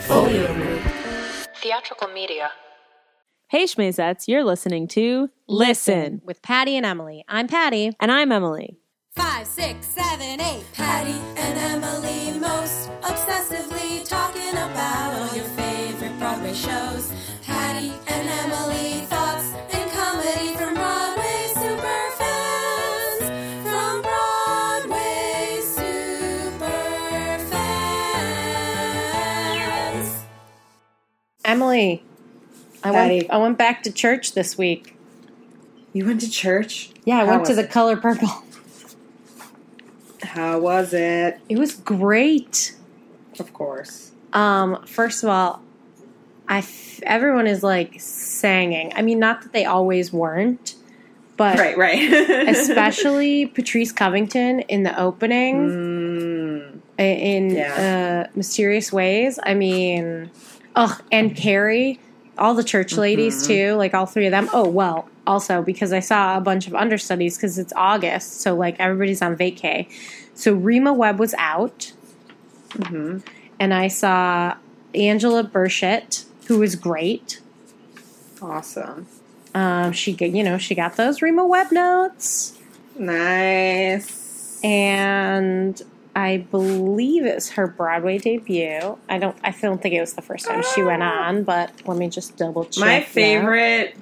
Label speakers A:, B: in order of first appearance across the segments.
A: Folio Group.
B: Theatrical media.
C: Hey Schmazettes, you're listening to Listen.
D: with Patty and Emily. I'm Patty.
C: And I'm Emily.
E: Five, six, seven, eight. Patty and Emily most obsessively talking about all your favorite Broadway shows. Emily,
D: I went, I went back to church this week.
F: You went to church?
D: Yeah, I
F: How
D: went to the
F: it?
D: Color Purple.
F: How was it?
D: It was great.
F: Of course.
D: Um, first of all, I f- everyone is like singing. I mean, not that they always weren't, but
F: Right, right.
D: especially Patrice Covington in the opening
F: Mm,
D: in
F: Yeah.
D: uh, mysterious ways. I mean, ugh, and Carrie, all the church ladies too, like all three of them. Oh well, also because I saw a bunch of understudies because it's August, so like everybody's on vacay. So Rema Webb was out,
F: mhm.
D: and I saw Angela Birchett, who was great.
F: Awesome.
D: Um, she, get- you know, she got those Rema Webb notes.
F: Nice.
D: and I believe it's her Broadway debut. I don't. I don't think it was the first time she went on, but let me just double check.
F: my favorite,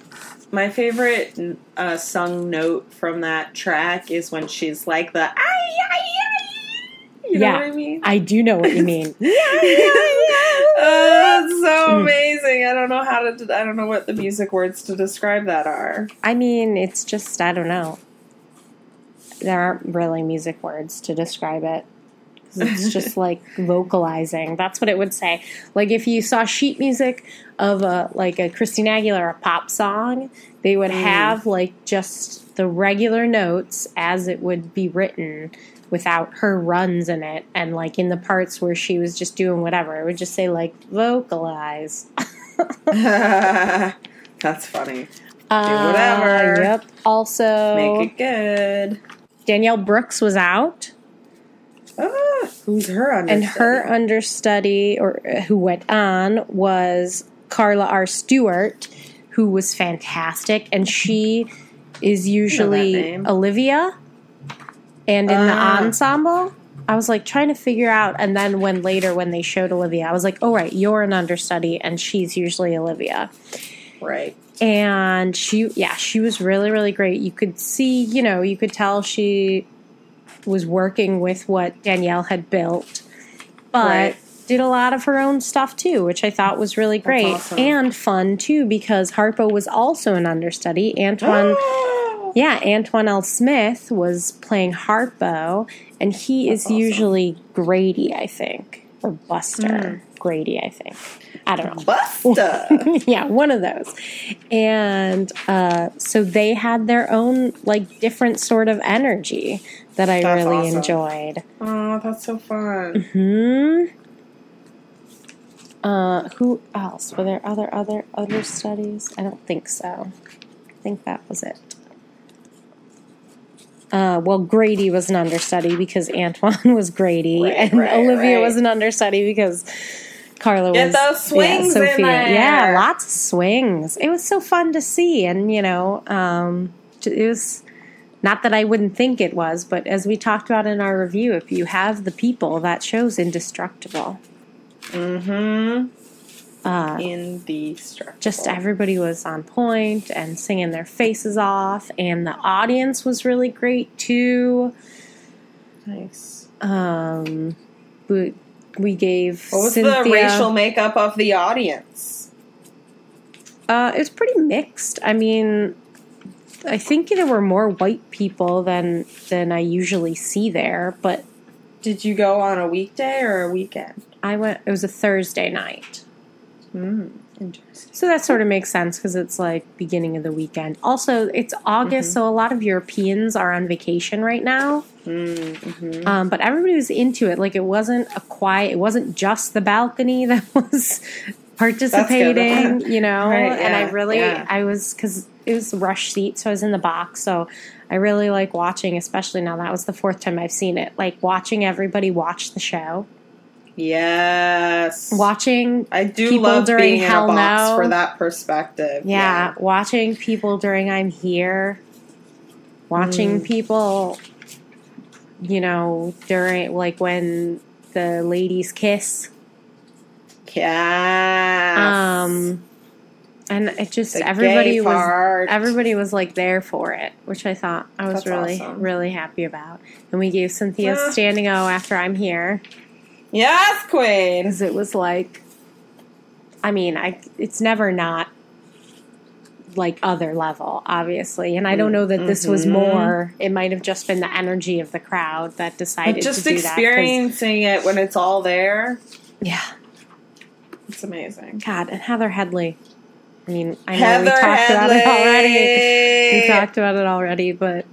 F: my favorite uh, sung note from that track is when she's like the ay ay ay. You know
D: Yeah.
F: what I mean?
D: I do know what you mean.
F: Oh, it's so
D: Mm.
F: amazing. I don't know how to. I don't know what the music words to describe that are.
D: I mean, it's just I don't know. There aren't really music words to describe it. It's just like vocalizing. That's what it would say. Like if you saw sheet music of a like a Christina Aguilera pop song, they would have like just the regular notes as it would be written without her runs in it and like in the parts where she was just doing whatever. It would just say like vocalize.
F: That's funny.
D: Uh,
F: whatever.
D: Yep. Also,
F: Make it good.
D: Danielle Brooks was out,
F: Ah, who's her understudy?
D: and her understudy, or uh, who went on, was Carla R. Stewart, who was fantastic, and she is usually. Olivia, and in the
F: Ah.
D: ensemble. I was like trying to figure out, and then when later when they showed Olivia, I was like, "Oh right, you're an understudy, and she's usually Olivia."
F: right.
D: and she yeah she was really really great you could see you know you could tell she was working with what danielle had built but
F: Right.
D: did a lot of her own stuff too which i thought was really great
F: awesome.
D: and fun too because harpo was also an understudy antoine
F: Ah,
D: yeah antoine l smith was playing harpo and he is
F: awesome.
D: usually grady i think or buster
F: Hmm.
D: Grady i think i don't know
F: Busta.
D: yeah, one of those. And uh, so they had their own like different sort of energy that I
F: That's
D: really
F: awesome.
D: enjoyed.
F: oh, that's so fun.
D: Hmm. Uh, who else? Were there other other other studies? I don't think so. I think that was it. Uh, well, Grady was an understudy because Antoine was Grady,
F: Right,
D: and
F: right,
D: Olivia
F: right.
D: was an understudy because Carla
F: Get
D: was
F: those swings in there.
D: Yeah, lots of swings. It was so fun to see, and you know, um, it was not that I wouldn't think it was, but as we talked about in our review, if you have the people, that show's indestructible.
F: Mm-hmm.
D: Uh,
F: Indestructible.
D: just everybody was on point and singing their faces off, and the audience was really great too.
F: nice.
D: Um, we, we gave
F: What was
D: Cynthia,
F: the racial makeup of the audience?
D: Uh, it was pretty mixed. I mean, I think there were more white people than than I usually see there, but
F: Did you go on a weekday or a weekend?
D: I went. It was a Thursday night.
F: Mm, interesting.
D: So that sort of makes sense because it's like beginning of the weekend. Also, it's August, so a lot of Europeans are on vacation right now.
F: Mm-hmm.
D: Um, but everybody was into it. Like it wasn't a quiet. It wasn't just the balcony that was participating. You know,
F: Right,
D: and I really,
F: yeah.
D: I was because it was rush seat, so I was in the box. So I really like watching, especially now that was the fourth time I've seen it. Like watching everybody watch the show.
F: Yes.
D: Watching
F: I do
D: people
F: love
D: during
F: being
D: Hell
F: in a box
D: No.
F: for that perspective.
D: Yeah, watching people during I'm here, watching
F: Mm.
D: people, you know, during like when the ladies kiss.
F: Yes.
D: Um, and it just
F: The
D: everybody was
F: part.
D: everybody was like there for it, which I thought I was
F: That's
D: really
F: awesome.
D: really happy about. And we gave Cynthia
F: Yeah.
D: standing O after I'm here
F: Yes, Queen.
D: because it was like, I mean, I it's never not like other level, obviously, and I don't know that this was
F: Mhm.
D: more. It might have just been the energy of the crowd that decided
F: But just
D: to do that. 'cause-
F: experiencing it when it's all there,
D: yeah,
F: it's amazing.
D: God, and Heather Headley. I mean, I know
F: Heather
D: we talked about it already. We talked about it already, but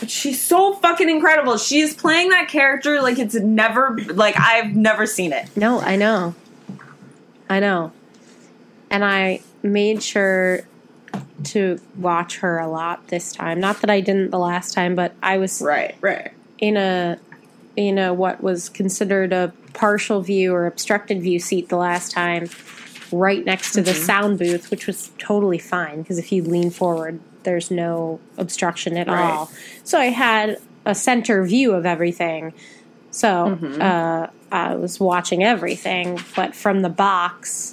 F: But she's so fucking incredible. She's playing that character like it's never like I've never seen it.
D: no, I know, I know, and I made sure to watch her a lot this time. Not that I didn't the last time, but I was
F: Right, right.
D: in a in a what was considered a partial view or obstructed view seat the last time, right next to the mm-hmm. sound booth, which was totally fine because if you lean forward, there's no obstruction at
F: Right.
D: all. So I had a center view of everything. So uh, I was watching everything, but from the box,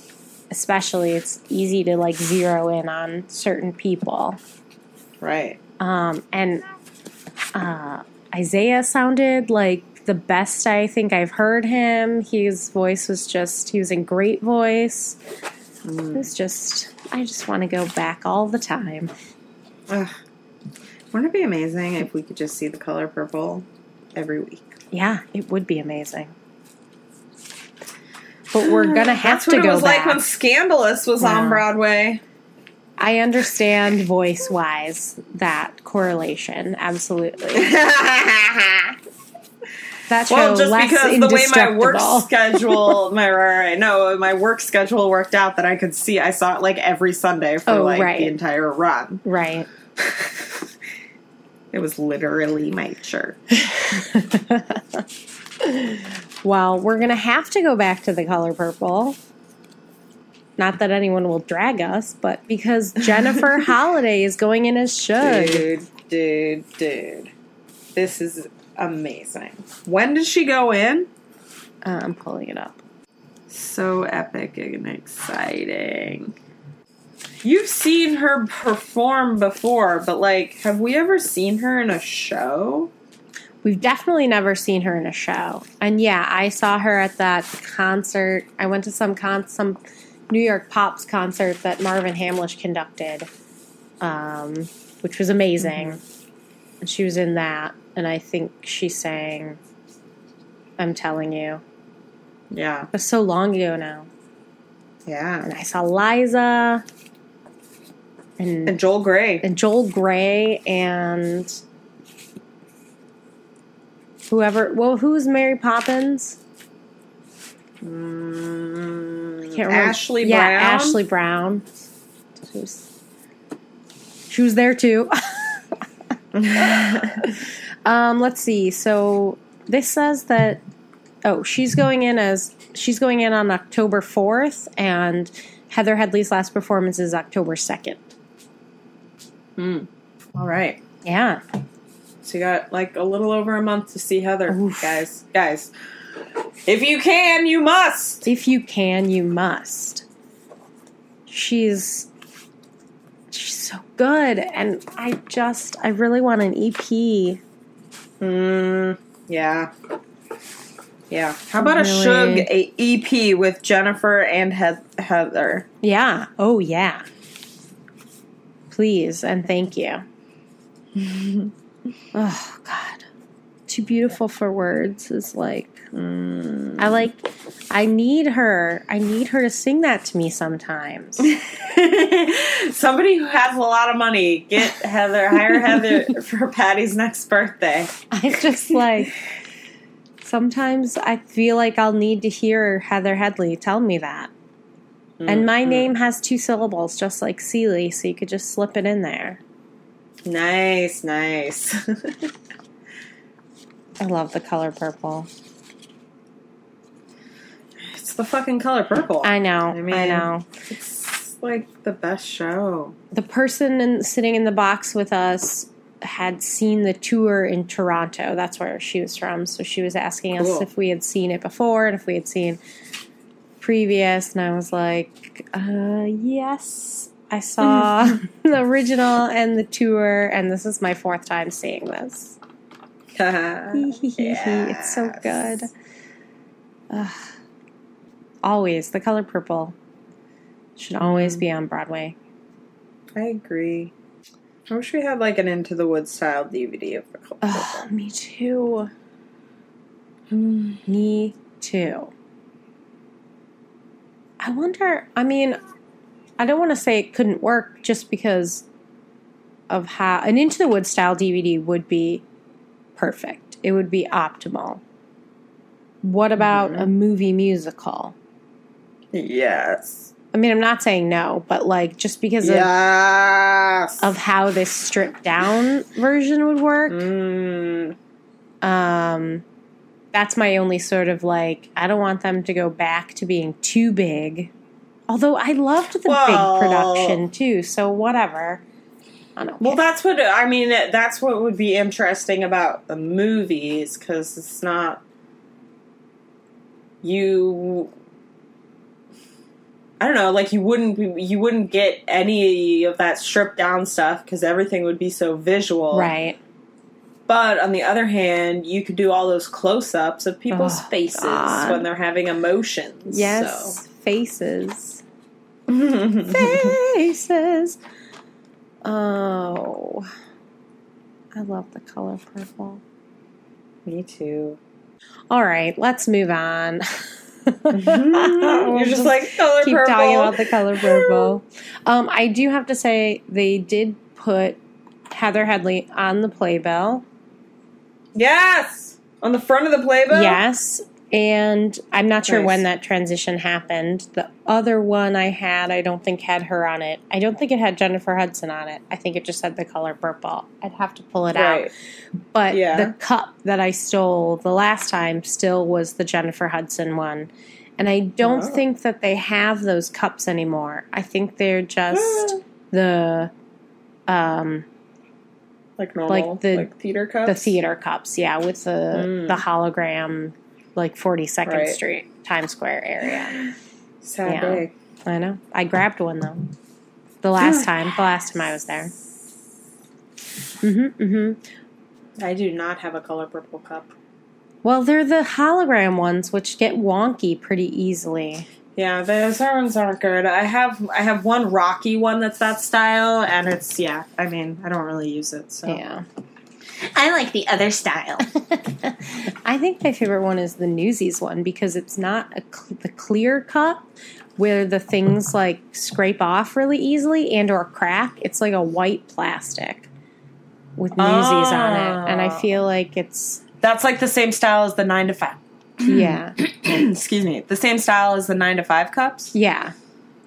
D: especially, it's easy to like zero in on certain people.
F: Right.
D: Um, and uh, Isaiah sounded like the best I think I've heard him. His voice was just, he was in great voice. It was just, I just want to go back all the time.
F: Ugh. Wouldn't it be amazing if we could just see the color purple every week?
D: Yeah, it would be amazing. But we're gonna have
F: That's
D: to
F: what it was
D: back.
F: like when Scandalous was on Broadway.
D: I understand voice wise that correlation, absolutely. That show
F: well, just because the way my work schedule, my right, no, my work schedule worked out that I could see. I saw it like every Sunday for
D: Oh,
F: like
D: right.
F: the entire run.
D: right.
F: It was literally my shirt.
D: Well, we're gonna have to go back to the color purple. Not that anyone will drag us, but because Jennifer Holliday is going in as Shug.
F: Dude, dude, dude. This is amazing. When did she go in?
D: Uh, I'm pulling it up.
F: So epic and exciting. You've seen her perform before, but like, have we ever seen her in a show?
D: We've definitely never seen her in a show. And yeah, I saw her at that concert. I went to some con- some New York Pops concert that Marvin Hamlisch conducted, um, which was amazing. And she was in that, and I think she sang "I'm Telling You."
F: Yeah,
D: It was so long ago now.
F: yeah.
D: And I saw Liza and
F: And Joel Grey.
D: and Joel Grey and whoever. Well, who's Mary Poppins?
F: Mm,
D: Can't remember.
F: Ashley
D: yeah,
F: Brown.
D: Ashley Brown. She was, she was there too. um, let's see. So this says that oh, she's going in as she's going in on October fourth, and Heather Headley's last performance is October second.
F: All right.
D: Yeah,
F: So you got like a little over a month to see Heather,
D: Oof.
F: guys. Guys, if you can, you must.
D: if you can, you must. She's she's so good, and I just I really want an EP.
F: Mm, yeah. Yeah. How about a
D: Really?
F: Shug a EP with Jennifer and Heath- Heather?
D: Yeah. Oh, yeah. Please and thank you. oh, God. Too beautiful for words is like,
F: Mm.
D: I like, I need her. I need her to sing that to me sometimes.
F: Somebody who has a lot of money, get Heather, hire Heather for Patty's next birthday.
D: I just like, sometimes I feel like I'll need to hear Heather Headley tell me that. And my
F: Mhm.
D: name has two syllables, just like Celie, so you could just slip it in there.
F: Nice, nice.
D: I love the color purple.
F: It's the fucking color purple.
D: I know. I,
F: mean-
D: know.
F: It's like the best show.
D: The person in, sitting in the box with us had seen the tour in Toronto. That's where she was from. So she was asking us if we had seen it before and if we had seen previous. And I was like, uh, yes. I saw the original and the tour, and this is my fourth time seeing this. It's so good. Ugh. Always the color purple should always
F: Mm.
D: be on Broadway.
F: I agree. I wish we had like an Into the Woods style DVD of the color purple.
D: me too.
F: Mm.
D: Me too. I wonder. I mean, I don't want to say it couldn't work just because of how an Into the Woods style DVD would be perfect. It would be optimal. What about
F: Mhm.
D: a movie musical?
F: Yes.
D: I mean, I'm not saying no, but like just because
F: Yes.
D: of, of how this stripped down version would work,
F: Mm.
D: um, that's my only sort of like, I don't want them to go back to being too big. Although I loved the
F: Well-
D: big production too, so whatever. I don't
F: Well, that's what I mean. That's what would be interesting about the movies because it's not you. I don't know. Like you wouldn't be, you wouldn't get any of that stripped down stuff because everything would be so visual,
D: right.
F: But on the other hand, you could do all those close ups of people's
D: Oh,
F: faces
D: God.
F: when they're having emotions.
D: Yes, faces. Faces. Oh. I love the color purple.
F: Me too.
D: All right, let's move on.
F: You're just like color
D: keep
F: purple.
D: talking about the color purple. Um, I do have to say they did put Heather Headley on the playbill.
F: yes, on the front of the playbill.
D: Yes, and I'm not sure
F: Nice.
D: when that transition happened. The other one I had, I don't think had her on it. I don't think it had Jennifer Hudson on it. I think it just had the color purple. I'd have to pull it
F: Right.
D: out. But
F: Yeah.
D: the cup that I stole the last time still was the Jennifer Hudson one. And I don't
F: Oh.
D: think that they have those cups anymore. I think they're just the um
F: like normal,
D: Like the-
F: like theater cups.
D: the theater cups, yeah, with the
F: Mm.
D: the hologram like 42nd
F: Right.
D: Street Times Square area.
F: Sad
D: Yeah.
F: day.
D: I know. I grabbed one though. The last time, the last time I was there. Mhm, mhm.
F: I do not have a color purple cup.
D: Well, they're the hologram ones which get wonky pretty easily.
F: Yeah, those ones aren't good. I have I have one rocky one that's that style, and it's yeah. I mean, I don't really use it, so
D: Yeah.
F: I like the other style.
D: I think my favorite one is the Newsies one because it's not a cl- the clear cup where the things like scrape off really easily and or crack. It's like a white plastic with Newsies on it, and I feel oh. like it's
F: That's like the same style as the nine to five.
D: yeah,
F: Excuse me, the same style as the nine to five cups.
D: yeah,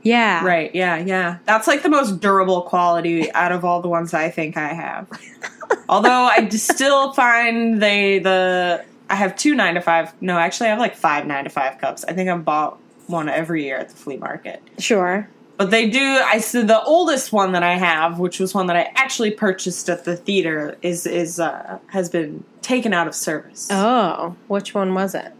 D: yeah.
F: Right. Yeah. Yeah. That's like the most durable quality out of all the ones I think I have. Although I still find they the I have two nine to five. No, actually, I have like five nine to five cups. I think I've bought one every year at the flea market.
D: Sure.
F: But they do. I said the oldest one that I have, which was one that I actually purchased at the theater, is is uh, has been taken out of service.
D: Oh, which one was it?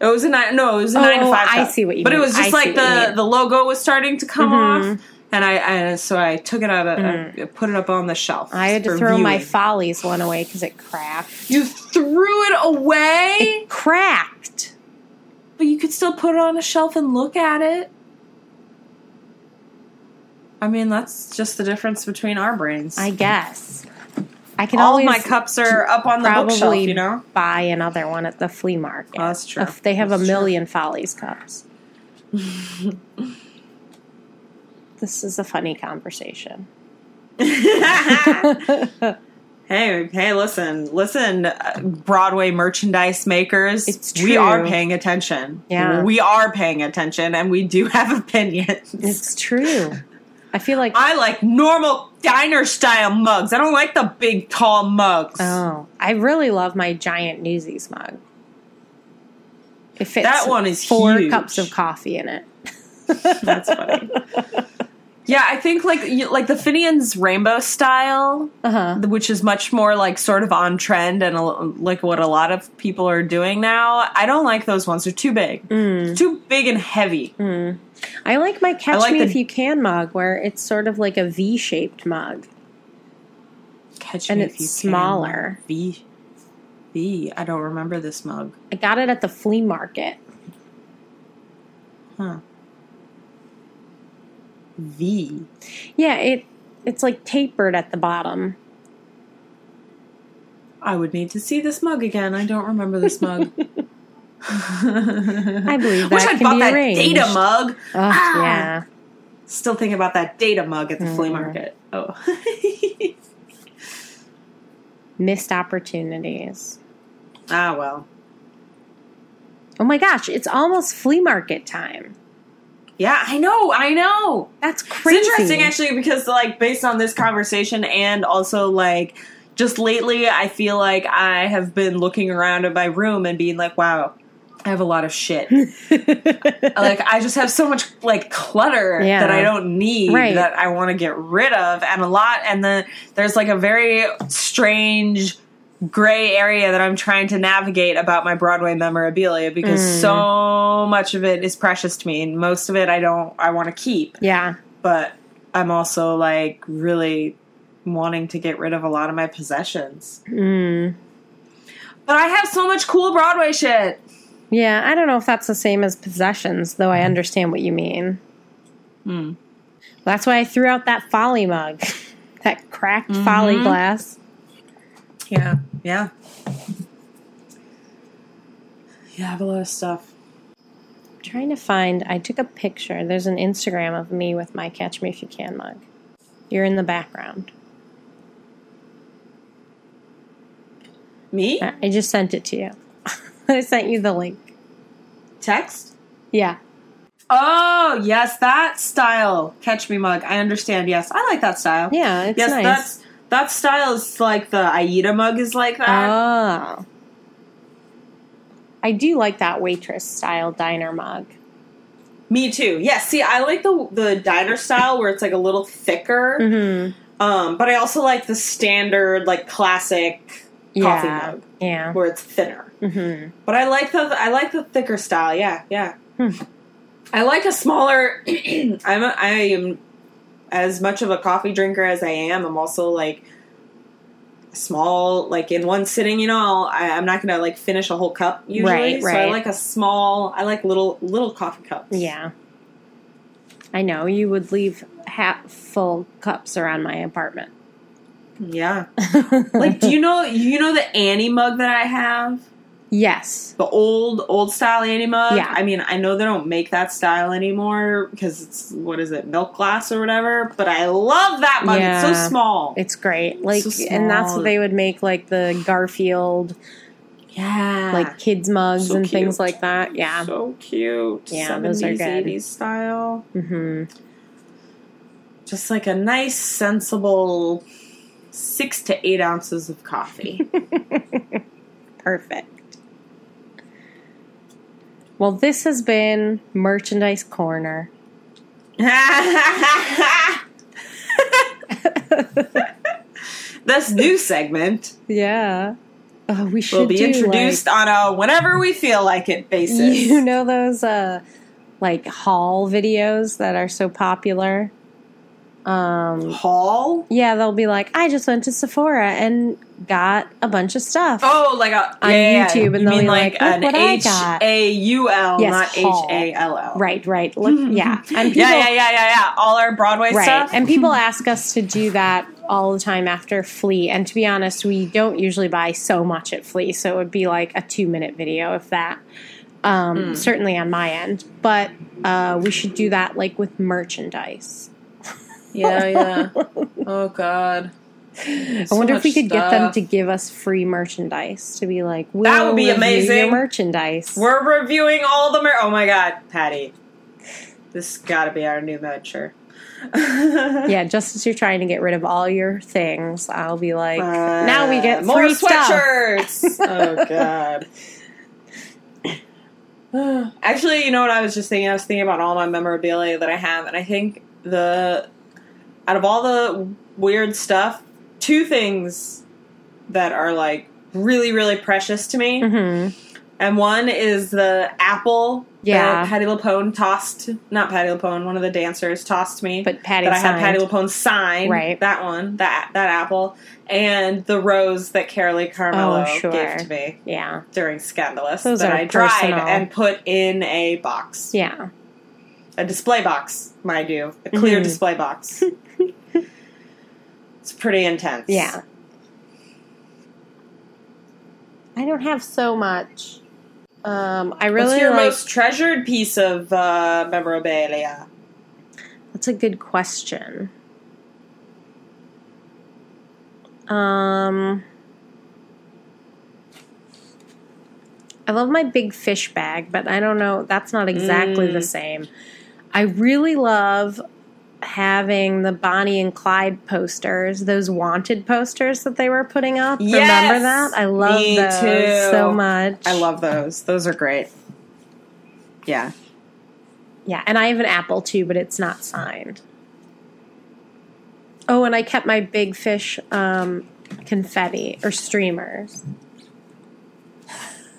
F: It was a nine. No, it was a
D: Oh,
F: nine to five.
D: I
F: cup.
D: see what you
F: But
D: mean.
F: it was just
D: see
F: like the the logo was starting to come
D: Mhm.
F: off, and I, I so I took it out. Of, I put it up on the shelf.
D: I had to throw my. Follies one away because it cracked.
F: you threw it away,
D: It cracked.
F: but you could still put it on a shelf and look at it. I mean, that's just the difference between our brains.
D: I guess. I can
F: All
D: always
F: my cups are up on the bookshelf. You know.
D: buy another one at the flea market.
F: Oh, that's true.
D: If they have
F: That's
D: a
F: true.
D: million Follies cups. this is a funny conversation.
F: Hey, hey, listen, listen, uh, Broadway merchandise makers.
D: It's true.
F: We are paying attention.
D: Yeah.
F: We are paying attention and we do have opinions.
D: It's true. I feel like
F: I like normal diner style mugs. I don't like the big, tall mugs.
D: oh, I really love my giant Newsies mug. It fits
F: That one is
D: four
F: huge.
D: cups of coffee in it.
F: That's funny. yeah, I think like you- like the Finian's rainbow style,
D: Uh huh.
F: which is much more like sort of on trend and a, like what a lot of people are doing now. I don't like those ones; they're too big,
D: Mm.
F: too big and heavy.
D: I like my Catch
F: like
D: Me
F: the-
D: If You Can mug, where it's sort of like a V shaped mug.
F: Catch
D: And
F: me
D: it's
F: if you can.
D: smaller.
F: V, V. I don't remember this mug.
D: I got it at the flea market.
F: Huh. V.
D: Yeah, it it's like tapered at the bottom.
F: I would need to see this mug again. I don't remember this mug.
D: I
F: I
D: believe
F: Wish
D: that
F: I'd
D: can
F: bought that
D: arranged.
F: data mug. Ah!
D: Yeah.
F: Still thinking about that data mug at the flea
D: Mm.
F: market. Oh.
D: Missed opportunities.
F: ah, well.
D: Oh my gosh, it's almost flea market time.
F: Yeah, I know, I know.
D: That's crazy.
F: It's interesting actually because like based on this conversation and also like just lately I feel like I have been looking around at my room and being like, wow, I have a lot of shit. like I just have so much like clutter
D: Yeah.
F: that I don't need
D: Right.
F: that I want to get rid of and a lot and then there's like a very strange gray area that I'm trying to navigate about my Broadway memorabilia because
D: Mm.
F: so much of it is precious to me and most of it I don't I want to keep
D: Yeah.
F: but I'm also like really wanting to get rid of a lot of my possessions.
D: Mm.
F: But I have so much cool Broadway shit.
D: Yeah, I don't know if that's the same as possessions, though I understand what you mean.
F: Hmm.
D: That's why I threw out that folly mug, that cracked
F: Mm-hmm.
D: folly glass.
F: Yeah, yeah. Yeah, I have a lot of stuff.
D: I'm trying to find, I took a picture. There's an Instagram of me with my Catch Me If You Can mug. You're in the background.
F: Me?
D: I I just sent it to you. I sent you the link.
F: Text?
D: Yeah.
F: Oh, yes, that style. Catch me mug. I understand. Yes, I like that style.
D: Yeah, it's
F: yes,
D: nice.
F: that's that style is like the Aida mug is like that.
D: Oh. I do like that waitress style diner mug.
F: Me too. Yeah, see, I like the the diner style where it's like a little thicker.
D: Mm-hmm.
F: Um, but I also like the standard, like classic coffee
D: Yeah.
F: mug
D: Yeah.
F: where it's thinner.
D: Mm-hmm.
F: But I like the I like the thicker style. Yeah, yeah.
D: Hmm.
F: I like a smaller. I'm a, I am as much of a coffee drinker as I am. I'm also like small, like in one sitting. You know, I'll, I, I'm not gonna like finish a whole cup usually.
D: Right,
F: So I like a small. I like little little coffee cups.
D: Yeah. I know you would leave half full cups around my apartment.
F: Yeah. Like, do you know you know the Annie mug that I have?
D: yes.
F: the old old style Annie mug.
D: Yeah.
F: I mean, I know they don't make that style anymore because it's what is it, milk glass or whatever. But I love that mug. It's so small.
D: It's great. Like
F: So
D: and that's what they would make like the Garfield
F: yeah,
D: like kids mugs
F: So
D: and things like that. Yeah.
F: so cute.
D: Yeah, those are
F: 70s,
D: good.
F: 80s style.
D: Mhm.
F: Just like a nice, sensible six to eight ounces of coffee.
D: Perfect. Well, this has been Merchandise Corner.
F: this new segment
D: Yeah. Oh, we should
F: will be introduced on a whenever we feel like it
D: like-
F: basis.
D: you know those uh like haul videos that are so popular? Um
F: Haul?
D: yeah, they'll be like, I just went to Sephora and got a bunch of stuff.
F: Oh, like a
D: On
F: yeah,
D: YouTube, and
F: you
D: they'll
F: mean
D: be
F: like,
D: like, "Look
F: an
D: what I
F: H
D: got."
F: A U L,
D: Yes,
F: not. H A L L.
D: Right, right. Look, yeah. And people,
F: Yeah, yeah, yeah, yeah, yeah. All our Broadway
D: Right.
F: stuff.
D: And people ask us to do that all the time after Flea. And to be honest, we don't usually buy so much at Flea. So it would be like a two minute video, if that. Um,
F: Hmm.
D: Certainly on my end. But uh, we should do that like with merchandise.
F: Yeah, yeah. Oh God.
D: I wonder if we could get them to give us free merchandise to be like, we'll
F: That would be amazing.
D: Merchandise.
F: We're reviewing all the. Mer- oh my God, Patty. This got to be our new venture.
D: yeah, just as you're trying to get rid of all your things, I'll be like, now we get
F: Uh, more
D: free stuff.
F: sweatshirts. oh God. Actually, you know what I was just thinking? I was thinking about all my memorabilia that I have, and I think the out of all the weird stuff, two things that are like really, really precious to me.
D: Mm-hmm.
F: And one is the apple
D: Yeah.
F: that Patti LuPone tossed, not Patti LuPone, one of the dancers tossed me.
D: But Patty
F: that I had
D: signed.
F: Patti LuPone sign.
D: Right.
F: That one, that that apple. And the rose that Carolee Carmello
D: Oh, sure.
F: gave to me
D: Yeah.
F: during Scandalous
D: Those
F: that I dried
D: personal.
F: and put in a box.
D: Yeah.
F: A display box, mind you. A clear
D: Mhm.
F: display box. it's pretty intense.
D: Yeah. I don't have so much. Um, I really
F: What's your
D: like.
F: most treasured piece of uh, memorabilia?
D: That's a good question. Um, I love my big fish bag, but I don't know. That's not exactly
F: Mm.
D: the same. I really love having the Bonnie and Clyde posters, those wanted posters that they were putting up.
F: Yes!
D: Remember that? I love
F: Me
D: those
F: too.
D: so much.
F: I love those. Those are great. Yeah.
D: Yeah, and I have an apple too, but it's not signed. Oh, and I kept my big fish um, confetti or streamers.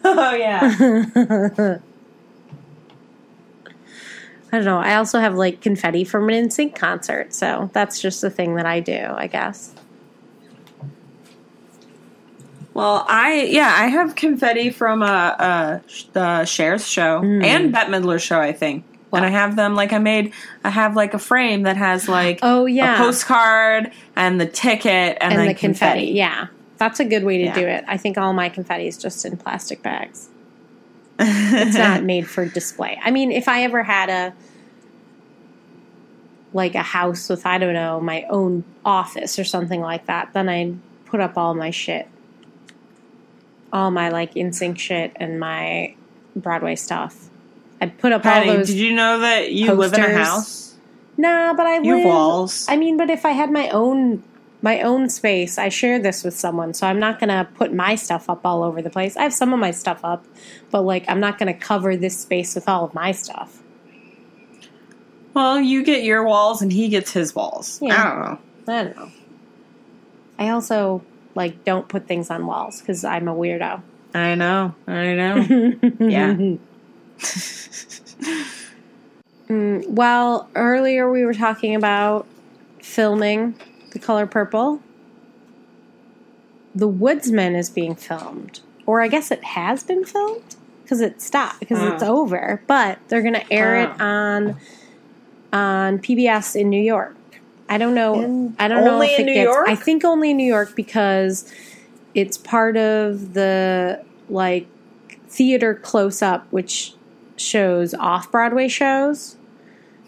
F: Oh yeah.
D: I don't know. I also have like confetti from an NSYNC concert, so that's just the thing that I do, I guess.
F: well, I yeah, I have confetti from uh, uh the Cher's show and Bette Midler show, I think. And I have them like I made. I have like a frame that has like
D: Oh, yeah.
F: a postcard and the ticket and,
D: And the confetti.
F: confetti.
D: Yeah. That's a good way to
F: Yeah.
D: do it. I think all my confetti is just in plastic bags. It's not made for display. I mean, if I ever had a like a house with I don't know my own office or something like that, then I'd put up all my shit, all my like NSYNC shit and my Broadway stuff. I'd put up
F: Patty,
D: all those.
F: did you know that you live in a house?
D: nah, but I
F: You have
D: live.
F: walls.
D: I mean, but if I had my own my own space, I share this with someone, so I'm not gonna put my stuff up all over the place. I have some of my stuff up, but like I'm not gonna cover this space with all of my stuff.
F: Well, you get your walls and he gets his walls.
D: Yeah.
F: I don't know.
D: I don't know. I also like don't put things on walls because I'm a weirdo.
F: I know. I know. Yeah.
D: Mm, well, earlier we were talking about filming The Color Purple. The Woodsman is being filmed, or I guess it has been filmed because it stopped because it's over. But they're going to air it on on PBS in New York. I don't know.
F: In-
D: I don't know if
F: in
D: it
F: New
D: gets.
F: York?
D: I think only in New York because it's part of the like theater close up, which shows off Broadway shows.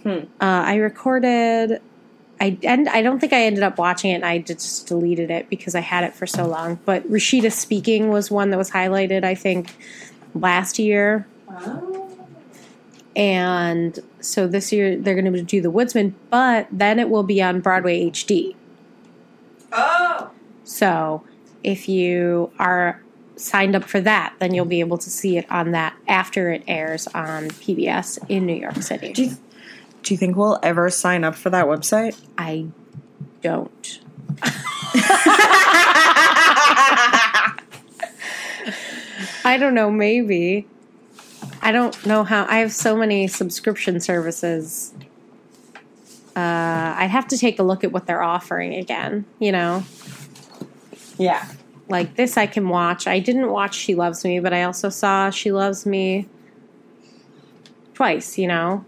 F: Hmm.
D: Uh, I recorded. I and I don't think I ended up watching it. and I just deleted it because I had it for so long. But Rasheeda speaking was one that was highlighted. I think last year, oh. and so this year they're going to do the Woodsman, but then it will be on Broadway HD.
F: Oh.
D: So if you are signed up for that, then you'll be able to see it on that after it airs on PBS in New York City.
F: Do you, do you think we'll ever sign up for that website?
D: I don't. I don't know, maybe. I don't know how. I have so many subscription services. Uh, I'd have to take a look at what they're offering again, you know?
F: yeah.
D: like this I can watch. I didn't watch She Loves Me, but I also saw She Loves Me twice, you know.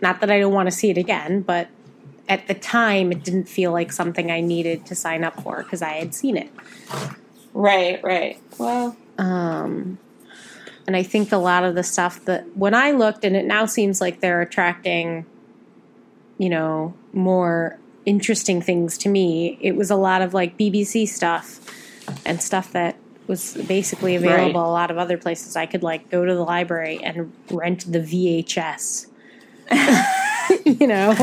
D: Not that I don't want to see it again, but at the time it didn't feel like something I needed to sign up for because I had seen it.
F: Right, right. Well,
D: Um and I think a lot of the stuff that when I looked and it now seems like they're attracting you know, more interesting things to me. It was a lot of like BBC stuff and stuff that was basically available
F: Right.
D: a lot of other places. I could like go to the library and rent the VHS. you know.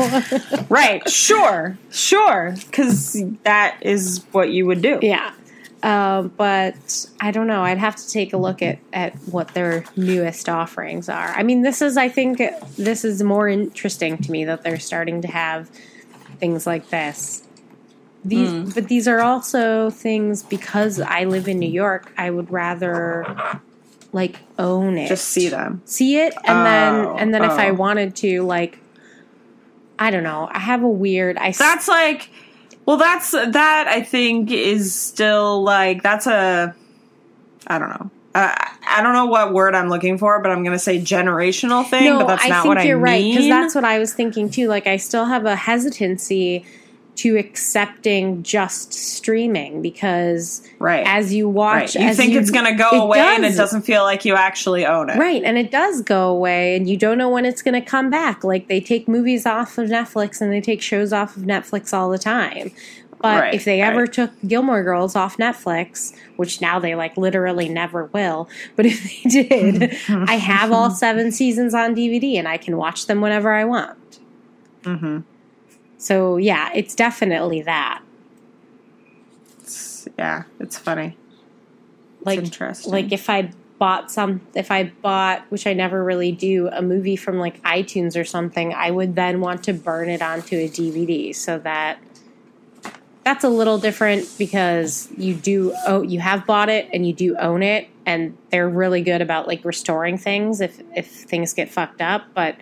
F: right, sure, sure, because that is what you would do.
D: yeah. Um, but I don't know. I'd have to take a look at, at what their newest offerings are. I mean, this is, I think, this is more interesting to me that they're starting to have things like this. These,
F: Hmm.
D: but these are also things because I live in New York. I would rather like own it,
F: Just see them.
D: see it, and
F: Oh,
D: then and then if I
F: oh.
D: wanted to, like, I don't know. I have a weird. I
F: That's like, well, that's that. I think is still like that's a. I don't know. Uh, I don't know what word I'm looking for, but I'm going to say generational thing.
D: no,
F: but that's
D: I
F: not
D: think
F: what
D: you're
F: I
D: right because that's what I was thinking too. Like, I still have a hesitancy to accepting just streaming because
F: right.
D: as you watch,
F: right. You think it's going to go
D: it
F: away, and it
D: does.
F: doesn't feel like you actually own it.
D: Right, and it does go away, and you don't know when it's going to come back. Like they take movies off of Netflix and they take shows off of Netflix all the time. But
F: Right,
D: if they ever
F: right.
D: took Gilmore Girls off Netflix, which now they like literally never will, but if they did, I have all seven seasons on DVD and I can watch them whenever I want.
F: hmm
D: So yeah, it's definitely that.
F: It's, yeah, it's funny.
D: Like
F: interesting.
D: like if I bought some if I bought which I never really do a movie from like iTunes or something I would then want to burn it onto a DVD so that that's a little different because you do oh you have bought it and you do own it and they're really good about like restoring things if if things get fucked up but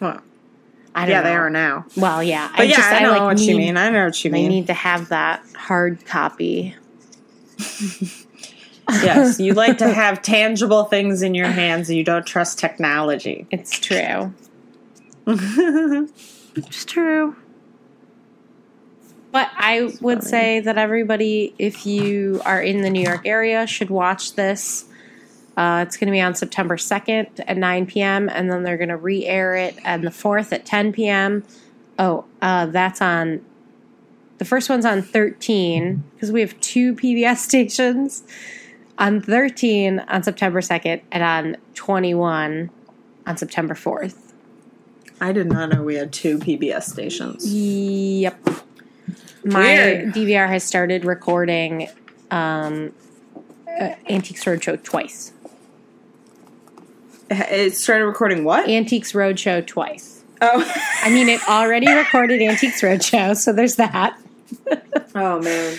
F: Huh.
D: I don't
F: Yeah,
D: know.
F: they are now.
D: well yeah
F: But yeah, I know
D: like,
F: what you mean. I know what you mean.
D: I need to have that hard copy
F: yes, you like to have tangible things in your hands, and you don't trust technology.
D: it's true It's true. But I would say that everybody, if you are in the New York area, should watch this. Uh, it's going to be on September 2nd at 9 p.m., and then they're going to re air it on the 4th at 10 p.m. Oh, uh, that's on. The first one's on 13, because we have two PBS stations. On 13 on September 2nd, and on 21 on September 4th.
F: I did not know we had two PBS stations.
D: Yep. My
F: Weird.
D: DVR has started recording um, uh, Antiques Roadshow twice.
F: It started recording what?
D: Antiques Roadshow twice.
F: Oh,
D: I mean, it already recorded Antiques Roadshow, so there's that.
F: oh man.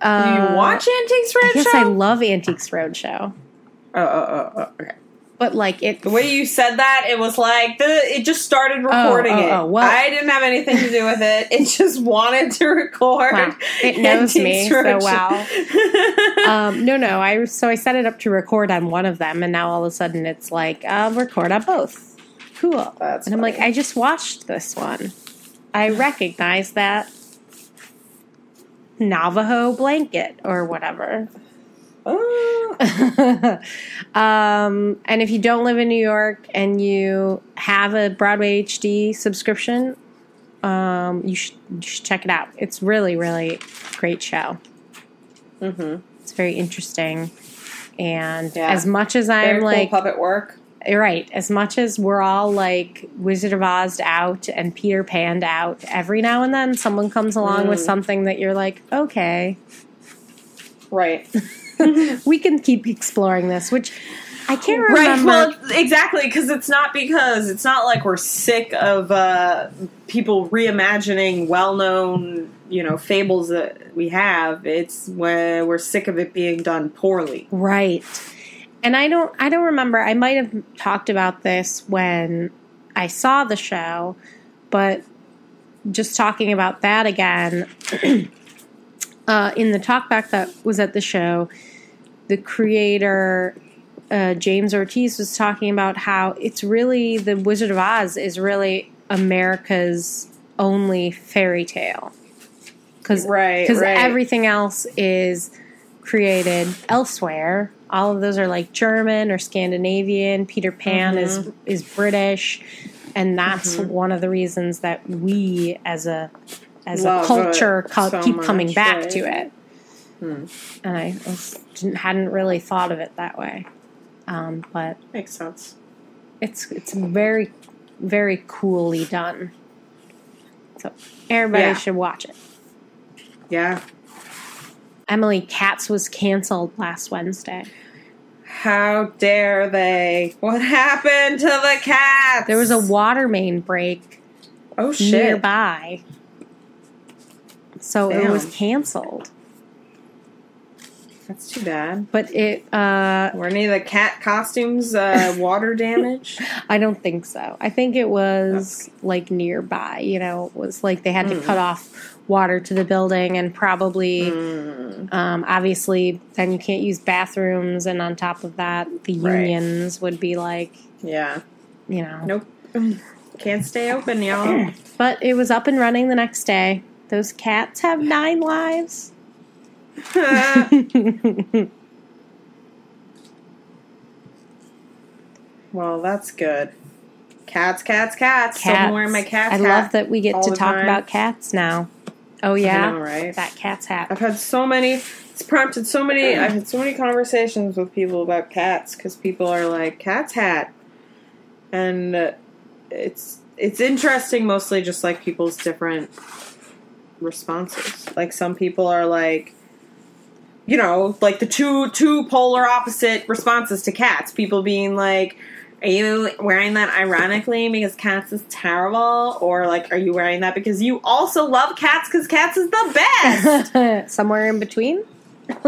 D: Uh,
F: Do you watch Antiques Roadshow?
D: Yes, I love Antiques Roadshow,
F: oh, oh, oh, oh, okay.
D: But like it.
F: The way you said that, it was like the it just started recording
D: oh,
F: it.
D: oh, well-
F: I didn't have anything to do with it. It just wanted to record.
D: Wow. It knows me, so well. um, no, no. I so I set it up to record on one of them, and now all of a sudden it's like uh, record on both. Cool.
F: That's
D: and I'm like. I just watched this one. I recognize that Navajo blanket or whatever.
F: Oh.
D: um, and if you don't live in New York and you have a Broadway HD subscription, um, you, should, you should check it out. It's really, really great show.
F: Mhm.
D: It's very interesting. And
F: Yeah.
D: as much as I'm
F: Very cool
D: like,
F: puppet work.
D: right, as much as we're all like Wizard of Oz out and Peter Pan out, every now and then someone comes along with
F: Mm.
D: something that you're like, okay,
F: Right.
D: we can keep exploring this, which I can't remember.
F: Right. Well, exactly, because it's not because it's not like we're sick of uh, people reimagining well-known, you know, fables that we have. It's when we're sick of it being done poorly.
D: Right. And I don't I don't remember. I might have talked about this when I saw the show, but just talking about that again uh, in the talkback that was at the show, the creator uh, James Ortiz was talking about how it's really the Wizard of Oz is really America's only fairy tale because
F: Right,
D: because
F: right.
D: everything else is created elsewhere. All of those are like German or Scandinavian. Peter Pan is
F: Mm-hmm.
D: is British, and that's one of the reasons that we as a as
F: Love
D: a culture co-
F: so
D: keep coming back
F: right?
D: to it.
F: Hmm.
D: And I was, hadn't really thought of it that way, um, but
F: Makes sense.
D: it's it's very very coolly done. So everybody
F: Yeah.
D: should watch it.
F: Yeah.
D: Emily, Cats was canceled last Wednesday.
F: How dare they? What happened to the cats?
D: There was a water main break
F: oh shit.
D: nearby. So it was canceled.
F: That's too bad.
D: But it uh
F: Were any of the cat costumes uh, water damaged?
D: I don't think so. I think it was like nearby, you know, it was like they had to cut off water to the building and probably um obviously then you can't use bathrooms and on top of that the
F: Right.
D: unions would be like,
F: Yeah.
D: you know.
F: Nope. Can't stay open, y'all.
D: But it was up and running the next day. Those cats have nine lives.
F: well, that's good. Cats, cats, cats.
D: Cats.
F: wearing my cat
D: I
F: hat
D: love that we get to talk
F: time.
D: about cats now. Oh yeah,
F: know, right?
D: That cat's hat.
F: I've had so many. It's prompted so many. I've had so many conversations with people about cats because people are like cat's hat, and uh, it's it's interesting. Mostly just like people's different responses. Like some people are like, you know, like the two two polar opposite responses to cats. People being like. Are you wearing that ironically because cats is terrible? Or like, are you wearing that because you also love cats because cats is the best?
D: Somewhere in between.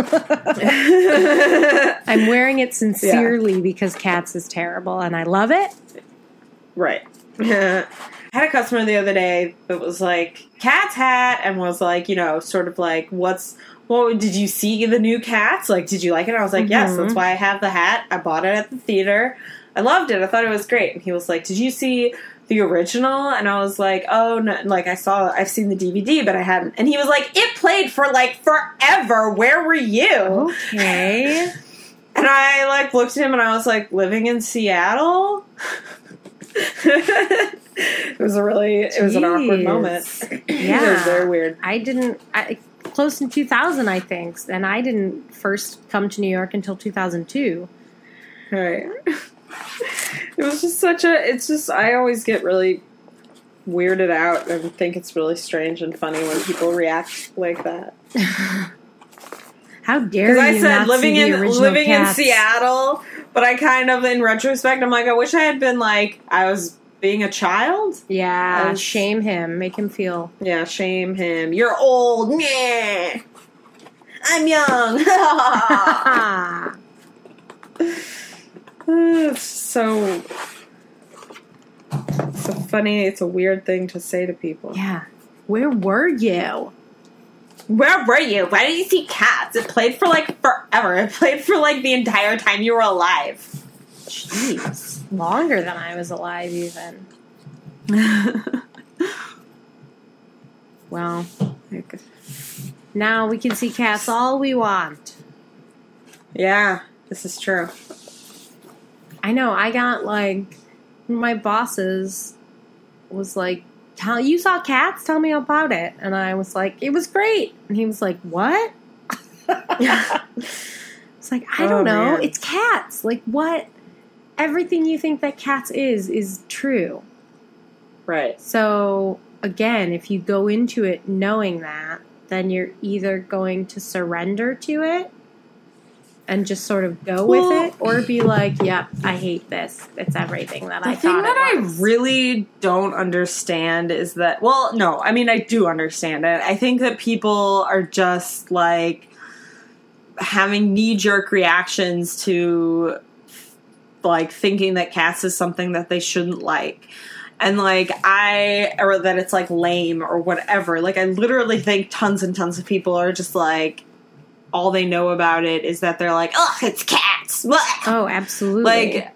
D: I'm wearing it sincerely because cats is terrible and I love it.
F: Right. I had a customer the other day that was like cat's hat and was like, you know, sort of like, what's what did you see the new cats? Like, did you like it? I was like, yes, that's mm-hmm. why I have the hat. I bought it at the theater. I loved it. I thought it was great. And he was like, did you see the original? And I was like, oh, no. Like, I saw, I've seen the DVD, but I hadn't. And he was like, it played for like forever. Where were you?
D: Okay.
F: And I like looked at him and I was like, living in Seattle? it was a really it was an awkward moment. it
D: Yeah.
F: was very weird.
D: I didn't I, close in 2000 I think and I didn't first come to New York until 2002.
F: Right. It was just such a it's just I always get really weirded out and think it's really strange and funny when people react like that.
D: How dare you
F: I said living in living
D: cats?
F: in Seattle, but I kind of in retrospect I'm like I wish I had been like I was being a child.
D: Yeah,
F: I was-
D: shame him, make him feel.
F: Yeah, shame him. You're old. Nah. I'm young. It's so so funny. It's a weird thing to say to people.
D: yeah. Where were you?
F: Where were you? Why didn't you see cats? It played for like forever. It played for like the entire time you were alive.
D: Jeez, longer than I was alive even. Well, now we can see cats all we want.
F: yeah, this is true.
D: I know. I got like my bosses was like, "Tell you saw cats? Tell me about it." And I was like, "It was great." And he was like, "What?" it's like I
F: Oh,
D: don't know.
F: man.
D: It's cats. Like what? Everything you think that cats is is true.
F: Right.
D: So again, if you go into it knowing that, then you're either going to surrender to it and just sort of go
F: Well-
D: with it, or be like, "Yep, I hate this. It's everything that I
F: The thing
D: thought
F: that I really don't understand is that, well, no, I mean, I do understand it. I think that people are just like having knee jerk reactions to like thinking that cats is something that they shouldn't like. And like I or that it's like lame or whatever. Like I literally think tons and tons of people are just like all they know about it is that they're like, "Ugh, it's cats." Blah.
D: Oh, absolutely.
F: Like,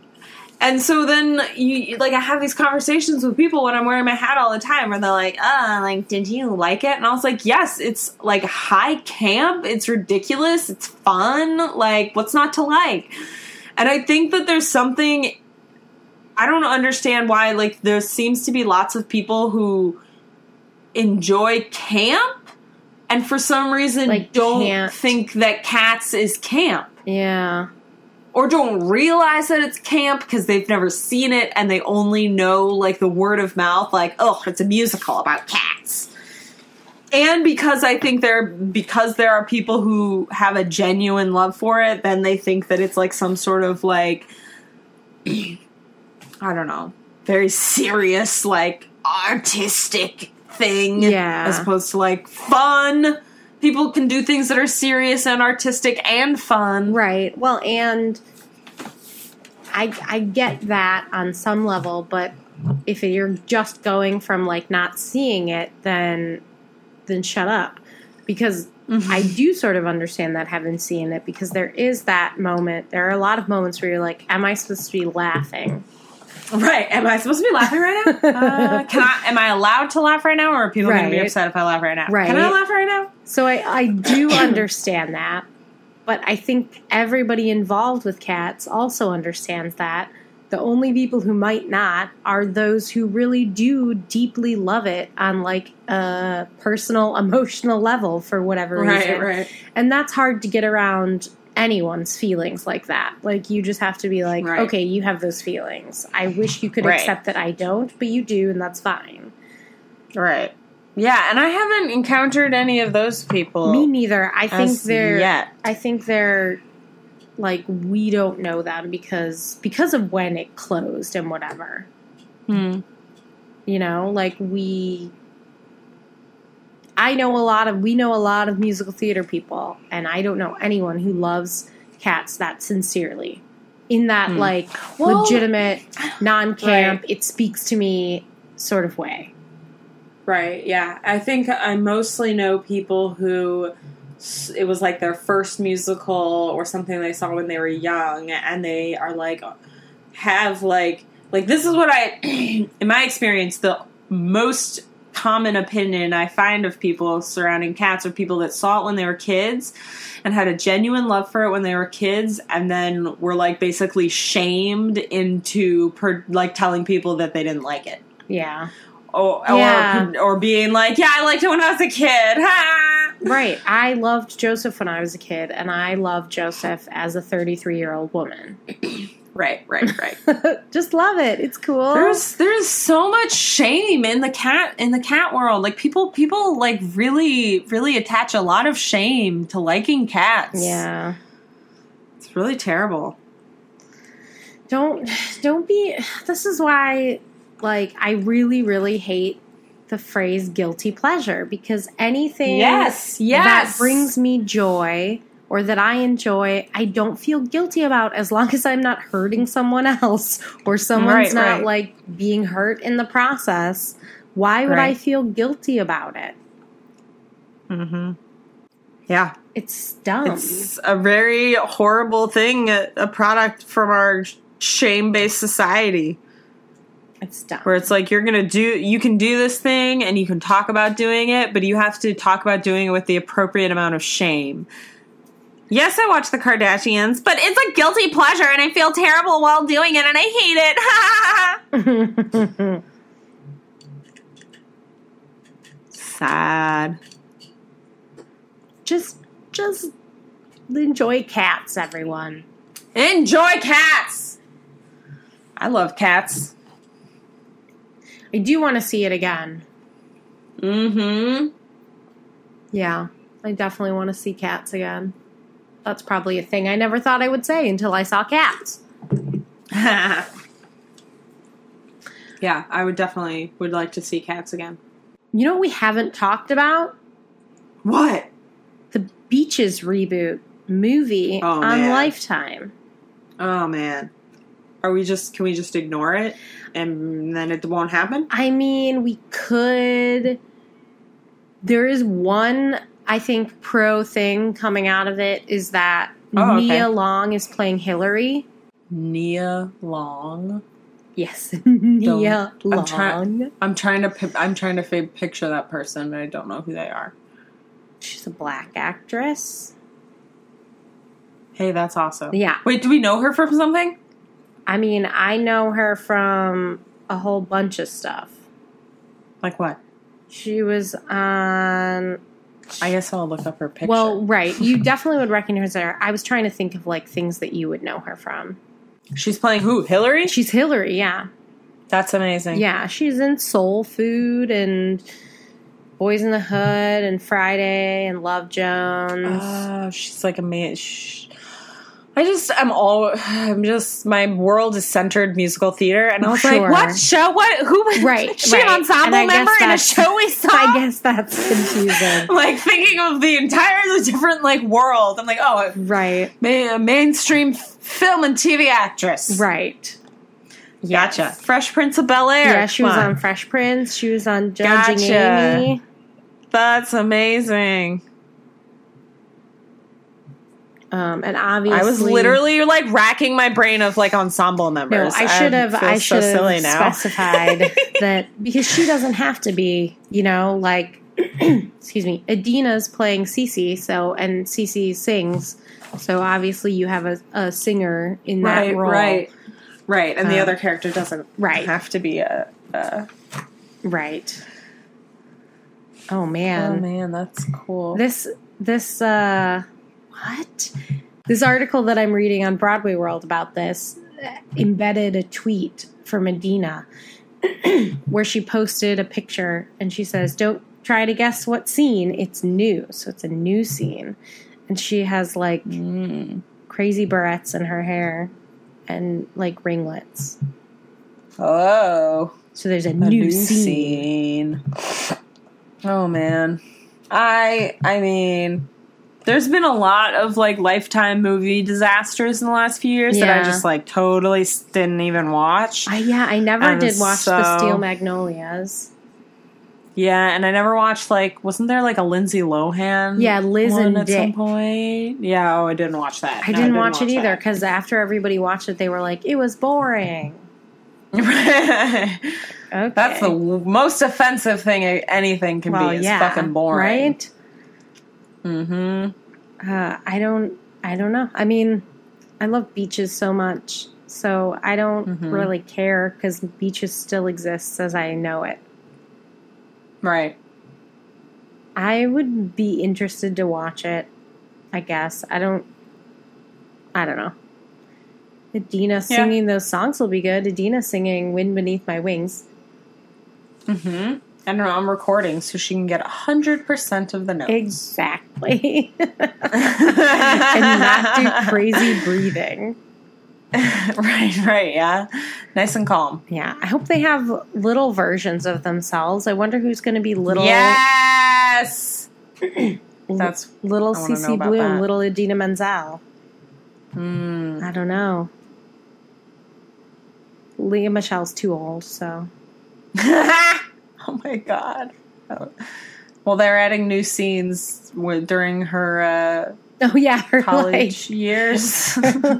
F: and so then you like I have these conversations with people when I'm wearing my hat all the time, where they're like, "Ah, like, did you like it?" And I was like, "Yes, it's like high camp. It's ridiculous. It's fun. Like, what's not to like?" And I think that there's something I don't understand why. Like, there seems to be lots of people who enjoy camp. And for some reason,
D: Like,
F: don't think that cats is camp
D: yeah.
F: or don't realize that it's camp because they've never seen it and they only know like the word of mouth like oh it's a musical about cats and because I think there because there are people who have a genuine love for it, then they think that it's like some sort of like I don't know, very serious like artistic thing
D: Yeah.
F: as opposed to like fun. People can do things that are serious and artistic and fun.
D: Right. Well, and I I get that on some level, but if you're just going from like not seeing it, then then shut up. Because I do sort of understand that having seen it because there is that moment. There are a lot of moments where you're like, "Am I supposed to be laughing?"
F: Right. Am I supposed to be laughing right now? Uh, can I am I allowed to laugh right now or are people gonna be upset if I laugh right now?
D: Right.
F: Can I laugh right now?
D: So I, I do understand that, but I think everybody involved with cats also understands that. The only people who might not are those who really do deeply love it on like a personal, emotional level for whatever reason. And that's hard to get around anyone's feelings like that. Like you just have to be like,
F: Right.
D: okay, you have those feelings. I wish you could
F: Right.
D: accept that I don't, but you do, and that's fine.
F: Right. Yeah, and I haven't encountered any of those people.
D: Me neither. I think they're
F: yet.
D: I think they're like we don't know them because because of when it closed and whatever.
F: Hmm.
D: You know, like we I know a lot of we know a lot of musical theater people and I don't know anyone who loves cats that sincerely. In that
F: Hmm.
D: like
F: Well-
D: legitimate non-camp
F: Right.
D: it speaks to me sort of way.
F: Right. Yeah. I think I mostly know people who it was like their first musical or something they saw when they were young, and they are like have like like this is what I in my experience the most common opinion I find of people surrounding cats are people that saw it when they were kids and had a genuine love for it when they were kids and then were like basically shamed into per, like telling people that they didn't like it
D: Yeah.
F: Or
D: Yeah.
F: or, or being like, yeah, I liked it when I was a kid. Ha!
D: Right. I loved Joseph when I was a kid, and I love Joseph as a 33 year old woman.
F: Right, right, right.
D: Just love it. It's cool.
F: there's there's so much shame in the cat in the cat world. Like people people like really really attach a lot of shame to liking cats.
D: yeah.
F: it's really terrible.
D: Don't don't be. This is why, like, I really really hate the phrase guilty pleasure because anything
F: Yes,
D: that brings me joy or that I enjoy, I don't feel guilty about as long as I'm not hurting someone else or someone's
F: Right,
D: not
F: right.
D: like being hurt in the process. Why would I feel guilty about it?
F: Mm-hmm. Yeah,
D: It's dumb.
F: it's a very horrible thing. A, a product from our shame based society.
D: It's dumb.
F: where it's like you're gonna do you can do this thing and you can talk about doing it but you have to talk about doing it with the appropriate amount of shame. Yes i watch the kardashians but it's a guilty pleasure and i feel terrible while doing it and i hate it. Sad.
D: Just just enjoy cats, everyone.
F: enjoy cats! I love cats
D: I do want to see it again.
F: mm-hmm
D: Yeah, I definitely want to see cats again. That's probably a thing I never thought I would say until I saw cats.
F: yeah i would definitely would like to see cats again
D: You know what we haven't talked about?
F: what
D: The Beaches reboot movie
F: Oh,
D: on
F: man.
D: Lifetime.
F: Oh man. Are we just can we just ignore it and then it won't happen?
D: I mean, we could. There is one, I think, pro thing coming out of it is that
F: Oh, okay.
D: Nia Long is playing Hillary.
F: Nia Long.
D: Yes, Nia
F: I'm
D: Long.
F: try- I'm trying to pi- I'm trying to fi- picture that person, but I don't know who they are.
D: She's a black actress.
F: Hey, that's awesome.
D: Yeah.
F: Wait, do we know her from something?
D: I mean, I know her from a whole bunch of stuff.
F: Like what?
D: She was on.
F: I guess I'll look up her picture.
D: Well, right. You definitely would recognize her. I was trying to think of like things that you would know her from.
F: she's playing who? Hillary?
D: She's Hillary, yeah.
F: That's amazing.
D: Yeah, she's in Soul Food and Boys in the Hood and Friday and Love Jones.
F: Oh, she's like a man. I just, I'm all, I'm just, my world is centered musical theater, and I was
D: Sure.
F: like, what show? What? Who?
D: right,
F: She
D: right.
F: an ensemble
D: And
F: member in a show we saw.
D: I guess that's confusing.
F: like thinking of the entirely different like world. I'm like, oh,
D: right,
F: ma- mainstream f- film and TV actress.
D: right.
F: Gotcha. Fresh Prince of Bel Air.
D: Yeah, she was
F: Come
D: on Fresh Prince. She was on Judging
F: Gotcha.
D: Amy.
F: That's amazing.
D: Um, and obviously,
F: I was literally like racking my brain of like ensemble
D: No,
F: members.
D: I should have.
F: feel
D: I
F: so
D: should have specified that because she doesn't have to be. You know, like excuse me, Idina's playing Cece. So and Cece sings. So obviously, you have a, a singer in that
F: right,
D: role.
F: right, right. And the
D: Uh,
F: other character doesn't
D: right.
F: have to be a. a
D: Right. Oh man.
F: oh man, that's cool.
D: This this uh what? This article that I'm reading on Broadway World about this embedded a tweet from Idina where she posted a picture and she says, "Don't try to guess what scene. It's new." So it's a new scene. And she has like
F: Mm.
D: crazy barrettes in her hair and like ringlets.
F: Oh,
D: So there's a,
F: a
D: new,
F: new
D: scene.
F: scene. Oh man, I I mean, there's been a lot of like lifetime movie disasters in the last few years that I just like totally didn't even watch.
D: I, yeah, I never
F: And
D: did watch the Steel Magnolias.
F: yeah, and I never watched like wasn't there like a Lindsay Lohan?
D: Yeah, Liz
F: one
D: and
F: at some
D: Dick.
F: point. Yeah, oh, I didn't watch that.
D: I
F: No,
D: didn't watch it either because after everybody watched it, they were like, "It was boring." Okay,
F: That's the most offensive thing anything can
D: well,
F: be. Is
D: yeah,
F: fucking boring,
D: right?
F: Mm-hmm.
D: Uh, I don't, I don't know. I mean, I love beaches so much, so I don't
F: Mhm.
D: really care because beaches still exists as I know it.
F: Right.
D: I would be interested to watch it. I guess I don't. I don't know. Idina singing those songs will be good. Idina singing "Wind Beneath My Wings."
F: Mm-hmm. And I'm recording so she can get hundred percent of the notes.
D: Exactly. and not do crazy breathing.
F: right, right, yeah. Nice and calm.
D: Yeah, I hope they have little versions of themselves. I wonder who's going to be little
F: Yes. That's
D: little
F: I wanna know
D: Cece
F: about
D: Bloom, little Idina Menzel.
F: mm,
D: I don't know. Lea Michele's too old, so
F: Oh my god. Oh. Well, they're adding new scenes during her uh,
D: oh yeah, her
F: college years.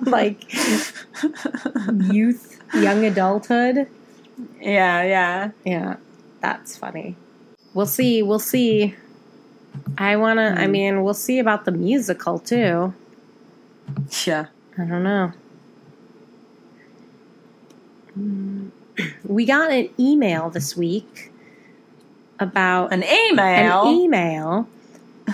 D: like like youth, young adulthood.
F: yeah, yeah.
D: Yeah, that's funny. We'll see. We'll see. I want to, I
F: Hmm.
D: mean, we'll see about the musical too.
F: Yeah.
D: I don't know. Mm. We got an email this week about
F: An email.
D: an email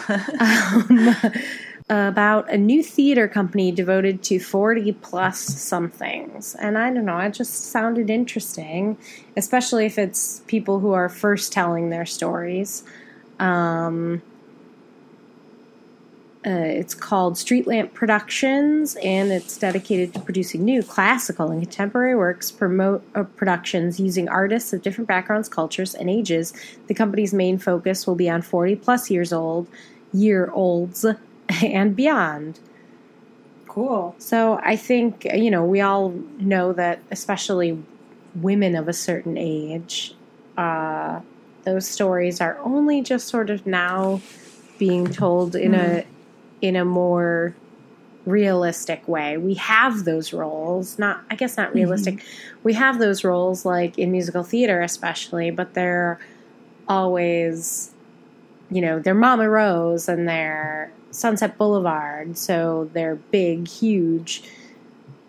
D: um, about a new theater company devoted to 40 plus somethings. And I don't know, it just sounded interesting, especially if it's people who are first telling their stories. Um, uh, it's called Street Lamp Productions, and it's dedicated to producing new classical and contemporary works, promote uh, productions using artists of different backgrounds, cultures, and ages. The company's main focus will be on 40 plus years old, year olds, and beyond.
F: cool.
D: So I think, you know, we all know that, especially women of a certain age, uh, those stories are only just sort of now being told in a in a more realistic way. We have those roles, not I guess not realistic. We have those roles like in musical theater especially, but they're always you know, they're Mama Rose and they're Sunset Boulevard, so they're big, huge,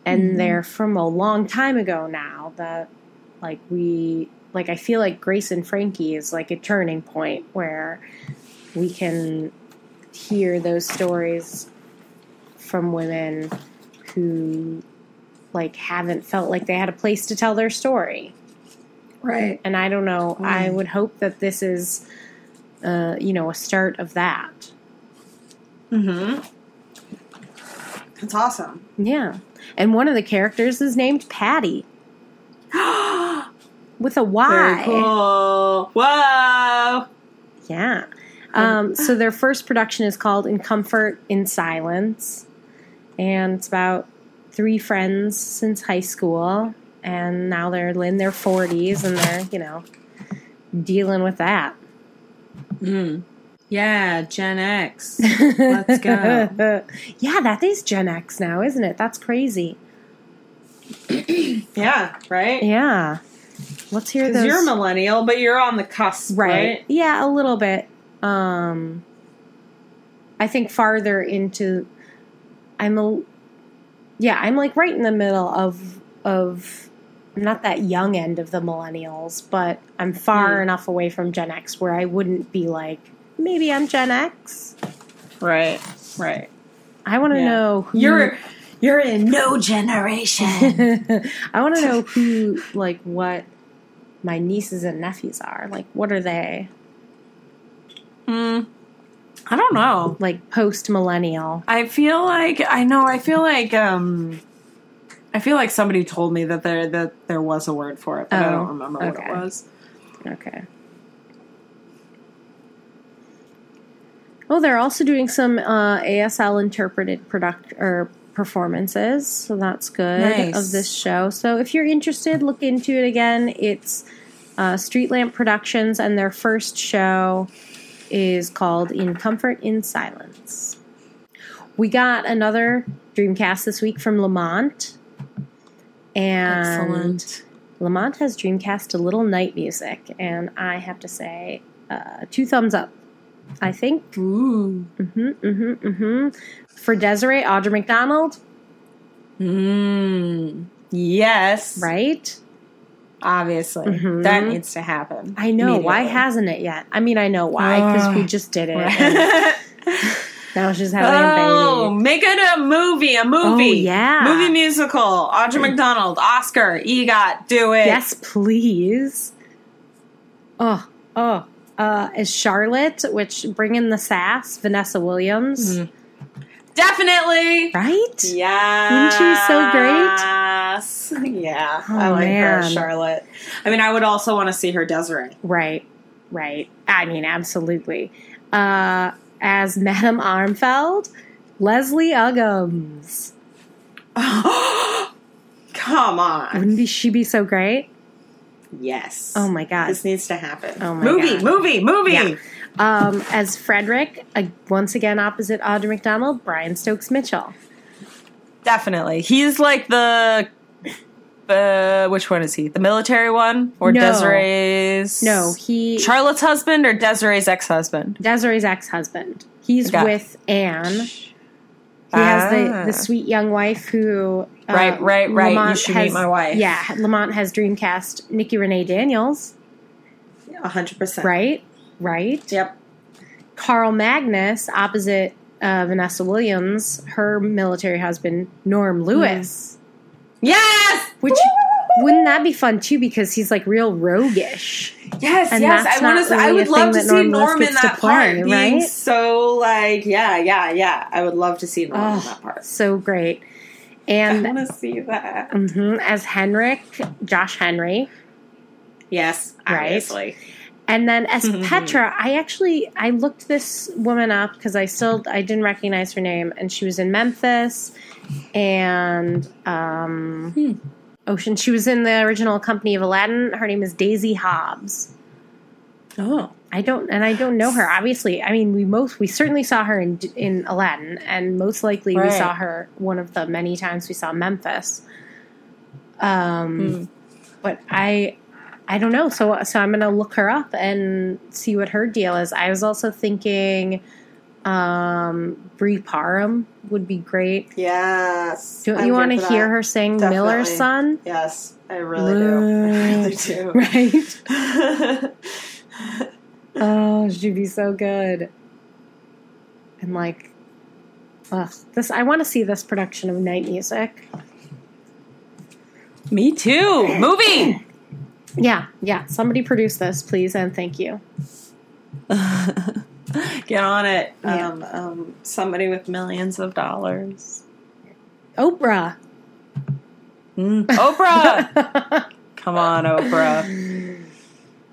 D: and
F: Mhm.
D: they're from a long time ago now. That, like, we, like, I feel like Grace and Frankie is like a turning point where we can hear those stories from women who, like, haven't felt like they had a place to tell their story.
F: Right.
D: And I don't know. I
F: Mm.
D: would hope that this is uh, you know, a start of that.
F: Mm-hmm. That's awesome.
D: Yeah. And one of the characters is named Patty with a Y.
F: Very cool. Whoa.
D: Yeah. Um, so their first production is called In Comfort in Silence. And it's about three friends since high school. And now they're in their 40s and they're, you know, dealing with that.
F: Mm. Yeah, Gen X. Let's go.
D: yeah, that is Gen X now, isn't it? That's crazy.
F: yeah, right?
D: Yeah. Let's hear
F: Because
D: those.
F: you're a millennial, but you're on the cusp,
D: right.
F: right?
D: Yeah, a little bit. Um I think farther into I'm a yeah, I'm like right in the middle of of not that young end of the millennials, but I'm far
F: Hmm.
D: enough away from Gen X where I wouldn't be like maybe I'm Gen X.
F: Right, right.
D: I want to
F: Yeah.
D: know who
F: You're you're in no generation.
D: I want to know who like what my nieces and nephews are. Like what are they?
F: Mm, I don't know.
D: Like post millennial.
F: I feel like I know. I feel like um, I feel like somebody told me that there that there was a word for it, but I
D: Oh,
F: don't remember what it was.
D: Okay. Oh, they're also doing some uh, ASL interpreted product or performances, so that's good
F: Nice.
D: of this show. So if you're interested, look into it again. It's uh, Street Lamp Productions, and their first show is called "In Comfort in Silence." We got another Dreamcast this week from Lamont, and Lamont has Dreamcast a little night music, and I have to say, uh, two thumbs up. I think.
F: Ooh.
D: hmm hmm hmm For Desiree Audra McDonald,
F: Mm. Yes.
D: right?
F: Obviously,
D: Mhm.
F: that needs to happen.
D: I know. Why hasn't it yet? I mean, I know why because we just did it. now she's having
F: oh,
D: a baby.
F: make it a movie, a movie.
D: Oh, yeah.
F: Movie musical. Audra McDonald, Oscar, EGOT, do it.
D: Yes, please. Oh, oh. Uh, as Charlotte, which bring in the sass, Vanessa Williams,
F: Mhm. Definitely.
D: right?
F: Yeah.
D: Isn't she so great?
F: Yes. Yeah.
D: Oh,
F: I like her. Charlotte. I mean, I would also want to see her Desiree.
D: Right, right. I mean, absolutely. Uh, as Madame Armfeldt, Leslie Uggams.
F: Come on.
D: Wouldn't be she be so great?
F: Yes.
D: Oh my god.
F: This needs to happen.
D: Oh my
F: movie,
D: God.
F: movie, movie.
D: Yeah. Um, as Frederick, uh, once again opposite Audra McDonald, Brian Stokes Mitchell.
F: Definitely. He's like the. Uh, which one is he? The military one or
D: No.
F: Desiree's?
D: No, he
F: Charlotte's husband or Desiree's ex-husband?
D: Desiree's ex-husband. He's with Anne. He has the,
F: Ah.
D: the sweet young wife who. uh,
F: Right, right, right. You
D: Lamont
F: should meet my wife.
D: Yeah, Lamont has Dreamcast Nikki Renee Daniels.
F: A hundred percent.
D: Right, right.
F: Yep.
D: Carl Magnus, opposite uh, Vanessa Williams, her military husband Norm Lewis.
F: Yes.
D: Which wouldn't that be fun too? Because he's like real roguish.
F: Yes,
D: And
F: yes. I want to. I would love to see
D: Norm
F: in that
D: play,
F: part. Being
D: right?
F: so like, yeah, yeah, yeah. I would love to see Norm in
D: Oh,
F: that part.
D: so great. And I
F: want to see that.
D: mhm, as Henrik, Josh Henry,
F: Yes,
D: Right. And then as Petra, I actually I looked this woman up because I still I didn't recognize her name, and she was in Memphis and um,
F: Hmm.
D: Ocean. She was in the original Company of Aladdin. Her name is Daisy Hobbs.
F: Oh,
D: I don't and I don't know her. Obviously, I mean we most we certainly saw her in in Aladdin, and most likely we saw her one of the many times we saw Memphis. Um,
F: Hmm.
D: but I I don't know. So so I'm gonna look her up and see what her deal is. I was also thinking um Brie Parham would be great.
F: yes.
D: Don't
F: I'm
D: you want to hear her sing
F: Definitely.
D: Miller's Son?
F: Yes, I really do. I really do.
D: Right? Oh, she'd be so good. And like, ugh, this I want to see this production of Night Music.
F: Me too. Movie.
D: Yeah, yeah. Somebody produce this, please, and thank you.
F: Get on it.
D: Yeah.
F: Um, um, somebody with millions of dollars.
D: Oprah.
F: Oprah! Come on, Oprah.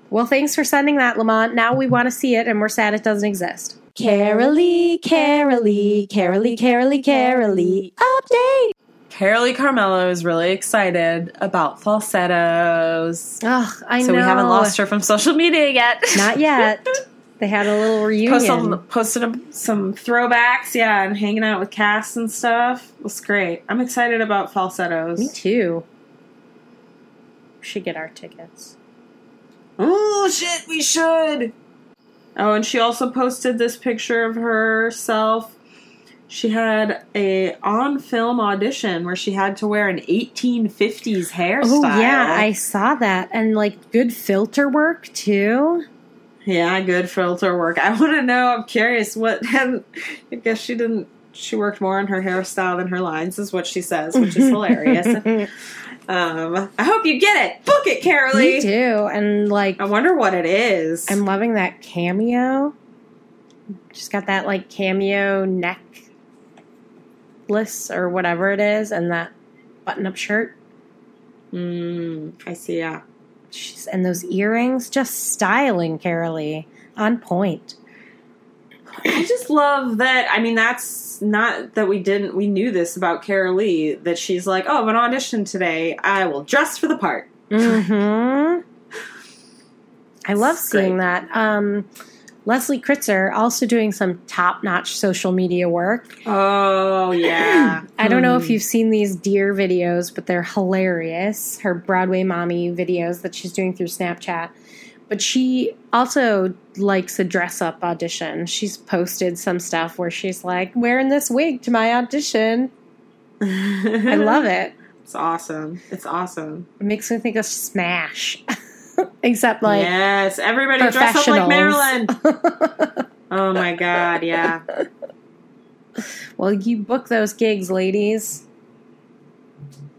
D: Well, thanks for sending that, Lamont. Now we want to see it, and we're sad it doesn't exist.
C: Carolee, Carolee, Carolee, Carolee, Carolee. Update.
F: Carolee Carmello is really excited about falsettos.
D: Ugh, I
F: so
D: know.
F: we haven't lost her from social media yet.
D: Not yet. they had a little reunion.
F: Posted, posted a- some throwbacks, yeah, and hanging out with Cass and stuff. It was great. I'm excited about falsettos.
D: Me too. We should get our tickets.
F: Oh shit, we should. Oh, and she also posted this picture of herself. She had a on film audition where she had to wear an 1850s hairstyle.
D: Oh yeah, I saw that, and like good filter work too.
F: yeah, good filter work. I want to know. I'm curious what. And I guess she didn't. She worked more on her hairstyle than her lines, is what she says, which is hilarious. Um, I hope you get it. Book it,
D: Me
F: Carolee.
D: too, and like
F: I wonder what it is.
D: I'm loving that cameo. She's got that like cameo necklace or whatever it is, and that button-up shirt.
F: Mm, I see. Yeah.
D: She's and those earrings, just styling Carolee on point.
F: I just love that. I mean, that's not that we didn't. We knew this about Carolee that she's like, oh, I an audition today. I will dress for the part.
D: hmm I love seeing that. Um, Leslie Kritzer also doing some top-notch social media work.
F: Oh yeah.
D: I don't know
F: Hmm.
D: if you've seen these deer videos, but they're hilarious. Her Broadway mommy videos that she's doing through Snapchat. But she also likes a dress up audition. She's posted some stuff where she's like, wearing this wig to my audition. I love it.
F: It's awesome. It's awesome.
D: It makes me think of Smash. Except like
F: yes, everybody dress up like Marilyn. Oh my god, yeah.
D: well, you book those gigs, ladies.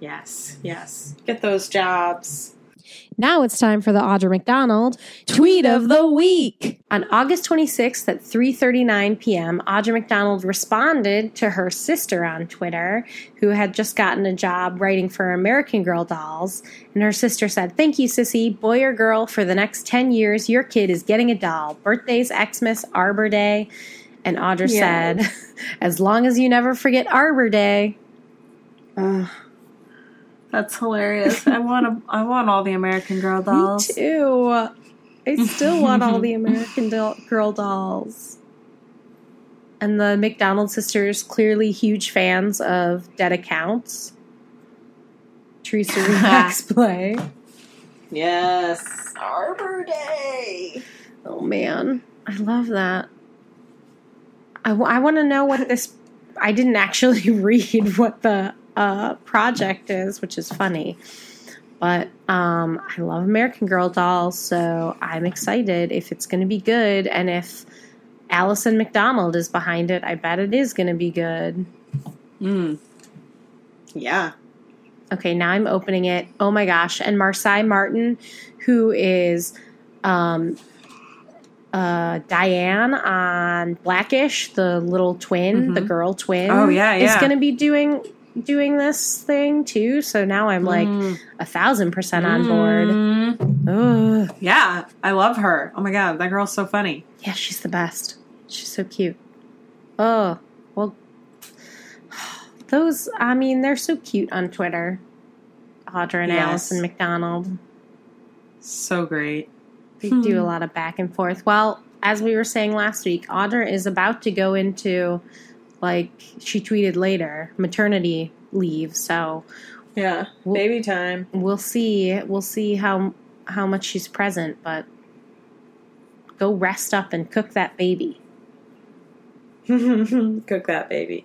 F: Yes, yes. Get those jobs.
D: Now it's time for the Audra McDonald
C: Tweet of the week.
D: On August 26th at 3:39 p.m., Audra McDonald responded to her sister on Twitter, who had just gotten a job writing for American Girl dolls, and her sister said, "Thank you, sissy, boy or girl, for the next 10 years your kid is getting a doll. Birthdays, Xmas, Arbor Day." And Audra
F: Yes.
D: said, "As long as you never forget Arbor Day."
F: Ugh. That's hilarious. I want to, I want all the American Girl dolls.
D: Me too. I still want all the American doll- Girl dolls. And the McDonald sisters clearly huge fans of Dead Accounts. Theresa Rebeck's play.
F: Yes. Arbor Day.
D: Oh man, I love that. I, want to know what this. I didn't actually read what the uh, project is, which is funny. But um, I love American Girl dolls, so I'm excited if it's going to be good. And if Alison McDonald is behind it, I bet it is going to be good.
F: Mm. Yeah.
D: Okay, now I'm opening it. Oh my gosh. And Marsai Martin, who is um, uh, Diane on Blackish, the little twin, the girl twin.
F: Oh, yeah, yeah.
D: Is going to be doing doing this thing too. So now I'm like a thousand percent on board.
F: Mm.
D: Ugh.
F: Yeah, I love her. Oh my god, that girl's so funny.
D: Yeah, she's the best. She's so cute. Oh, well, those, I mean, they're so cute on Twitter. Audra and
F: Yes.
D: Alison McDonald.
F: So great.
D: They do a lot of back and forth. Well, as we were saying last week, Audra is about to go into, like, she tweeted later, maternity leave. So
F: Yeah,
D: Well-
F: baby time.
D: we'll see. We'll see how how much she's present, but go rest up and cook that baby.
F: Cook that baby.